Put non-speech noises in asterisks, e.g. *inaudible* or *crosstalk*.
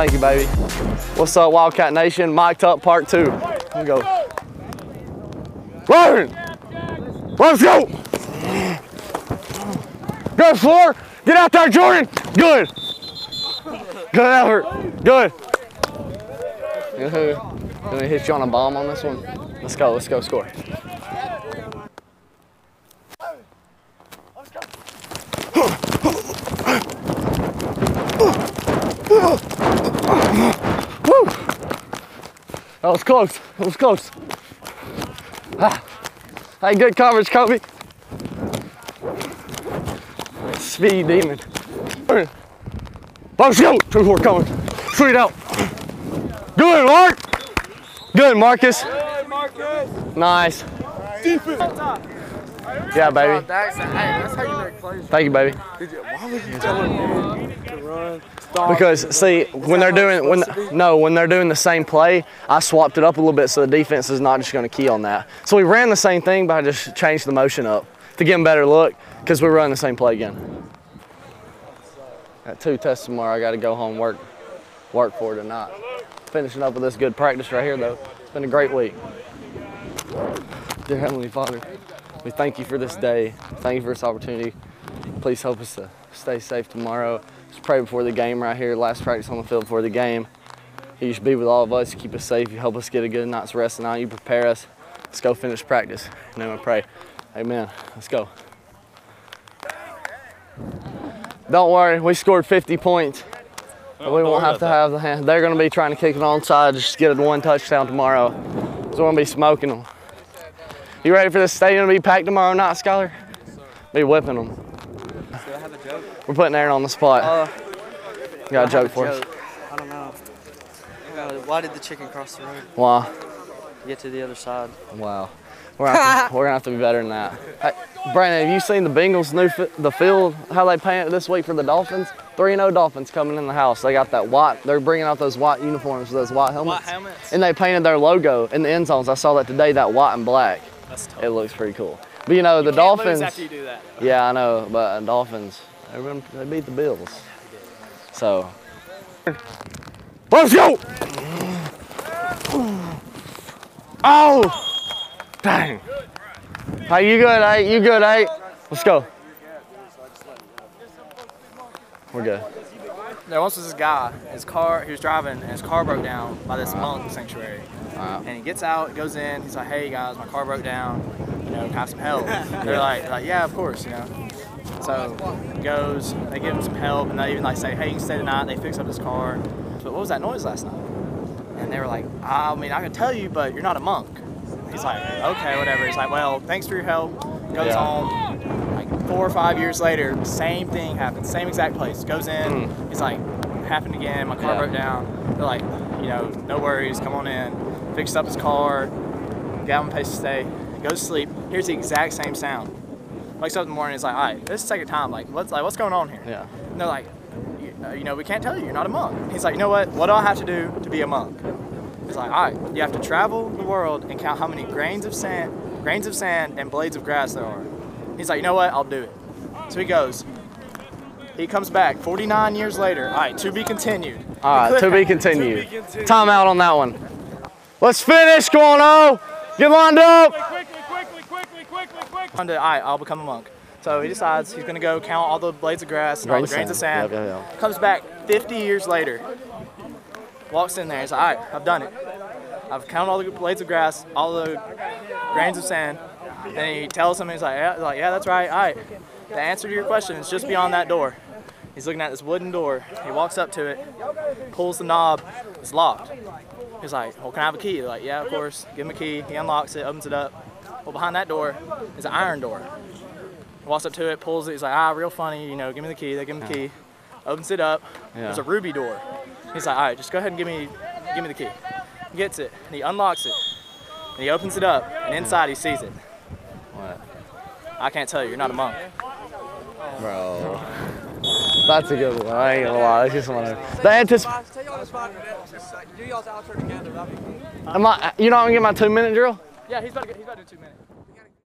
Thank you, baby. What's up, Wildcat Nation? Mic'd up part two. Let's go. Ryan! Let's go! Good, Floor! Get out there, Jordan! Good! Good effort. Good. Let me hit you on a bomb on this one. Let's go, let's go score. Woo! That was close. That was close. Ah. Hey, good coverage, Kobe. Speed demon. Let's go. Two four coming. Straight out. Good, Mark. Good, Marcus. Good, Marcus. Nice. Yeah, baby. That's, hey, that's how you make plays. Thank you, baby. Because see, when they're doing when no, when they're doing the same play, I swapped it up a little bit so the defense is not just going to key on that. So we ran the same thing, but I just changed the motion up to get them better look because we're running the same play again. Got two tests tomorrow. I got to go home work work for it tonight. Finishing up with this good practice right here though. It's been a great week. Dear Heavenly Father, we thank you for this day. Thank you for this opportunity. Please help us to stay safe tomorrow. Just pray before the game right here, last practice on the field before the game. You should be with all of us, keep us safe, you help us get a good night's rest tonight, you prepare us. Let's go finish practice. And then we pray. Amen. Let's go. Don't worry, we scored 50 points. we won't have to have the hand. They're going to be trying to kick it onside, just get a one touchdown tomorrow. So we're going to be smoking them. You ready for this stadium to be packed tomorrow night, Skylar? Be whipping them. Do I have a joke? We're putting Aaron on the spot. Uh, Got a joke for us? I don't know. Uh, why did the chicken cross the road? Wow. Get to the other side. Wow. We're gonna, have to, we're gonna have to be better than that. Hey, Brandon, have you seen the Bengals' new the field? How they paint this week for the Dolphins? Three and zero Dolphins coming in the house. They got that white. They're bringing out those white uniforms, with those white helmets. White helmets? And they painted their logo in the end zones. I saw that today. That white and black. That's tough. It looks pretty cool. But you know the Dolphins. after you do that. Yeah, I know, but uh, Dolphins, they, run, they beat the Bills. So, let's go! Oh, dang. Hey, you good, hey? You good, hey? Let's go. We're good. There once was this guy, his car, he was driving, and his car broke down by this monk sanctuary. Alright. And he gets out, goes in, he's like, hey guys, my car broke down, you know, have some help? *laughs* They're like, like, yeah, of course, you know. So he goes, they give him some help, and they even like say, hey, you can stay the night. They fix up his car. But what was that noise last night? And they were like, I mean, I can tell you, but you're not a monk. He's like, okay, whatever. He's like, well, thanks for your help. Goes Yeah. home. Like four or five years later, same thing happens, same exact place. Goes in. Hmm. He's like, happened again. My car. Yeah. broke down. They're like, you know, no worries. Come on in. Fixed up his car. Got him a place to stay. Goes to sleep. Hears the exact same sound. Wakes up in the morning. He's like, all right, this is the second time. Like, what's like, what's going on here? Yeah. And they're like, you, uh, you know, we can't tell you. You're not a monk. He's like, you know what? What do I have to do to be a monk? He's like, all right, you have to travel the world and count how many grains of sand, grains of sand and blades of grass there are. He's like, you know what? I'll do it. So he goes. He comes back 49 years later. All right, to be continued. All right, to be continued. Time out on that one. Let's finish, going on. Get lined up. One day, all right, I'll become a monk. So he decides he's gonna go count all the blades of grass and all the Grains of sand. sand. Yep, yep, Comes back 50 years later. Walks in there. He's like, all right, I've done it. I've counted all the blades of grass, all the grains of sand. And he tells him, he's like, yeah, he's like, yeah, that's right. All right. The answer to your question is just beyond that door. He's looking at this wooden door. He walks up to it, pulls the knob. It's locked. He's like, well, can I have a key? They're like, yeah, of course. Give him a key. He unlocks it, opens it up. Well, behind that door is an iron door. He walks up to it, pulls it. He's like, ah, real funny. You know, give me the key. They give him the key. Opens it up. There's a ruby door. He's like, all right, just go ahead and give me, give me the key. He gets it and he unlocks it. And he opens it up and inside he sees it. What? I can't tell you, you're not a monk. Bro. That's a good one. I ain't gonna lie. I just want to. The anticip- Tell y'all this five minutes. Just do y'all's outro together. That'd be cool. Am not gonna get my two minute drill? Yeah, he's about to, get, he's about to do two minutes.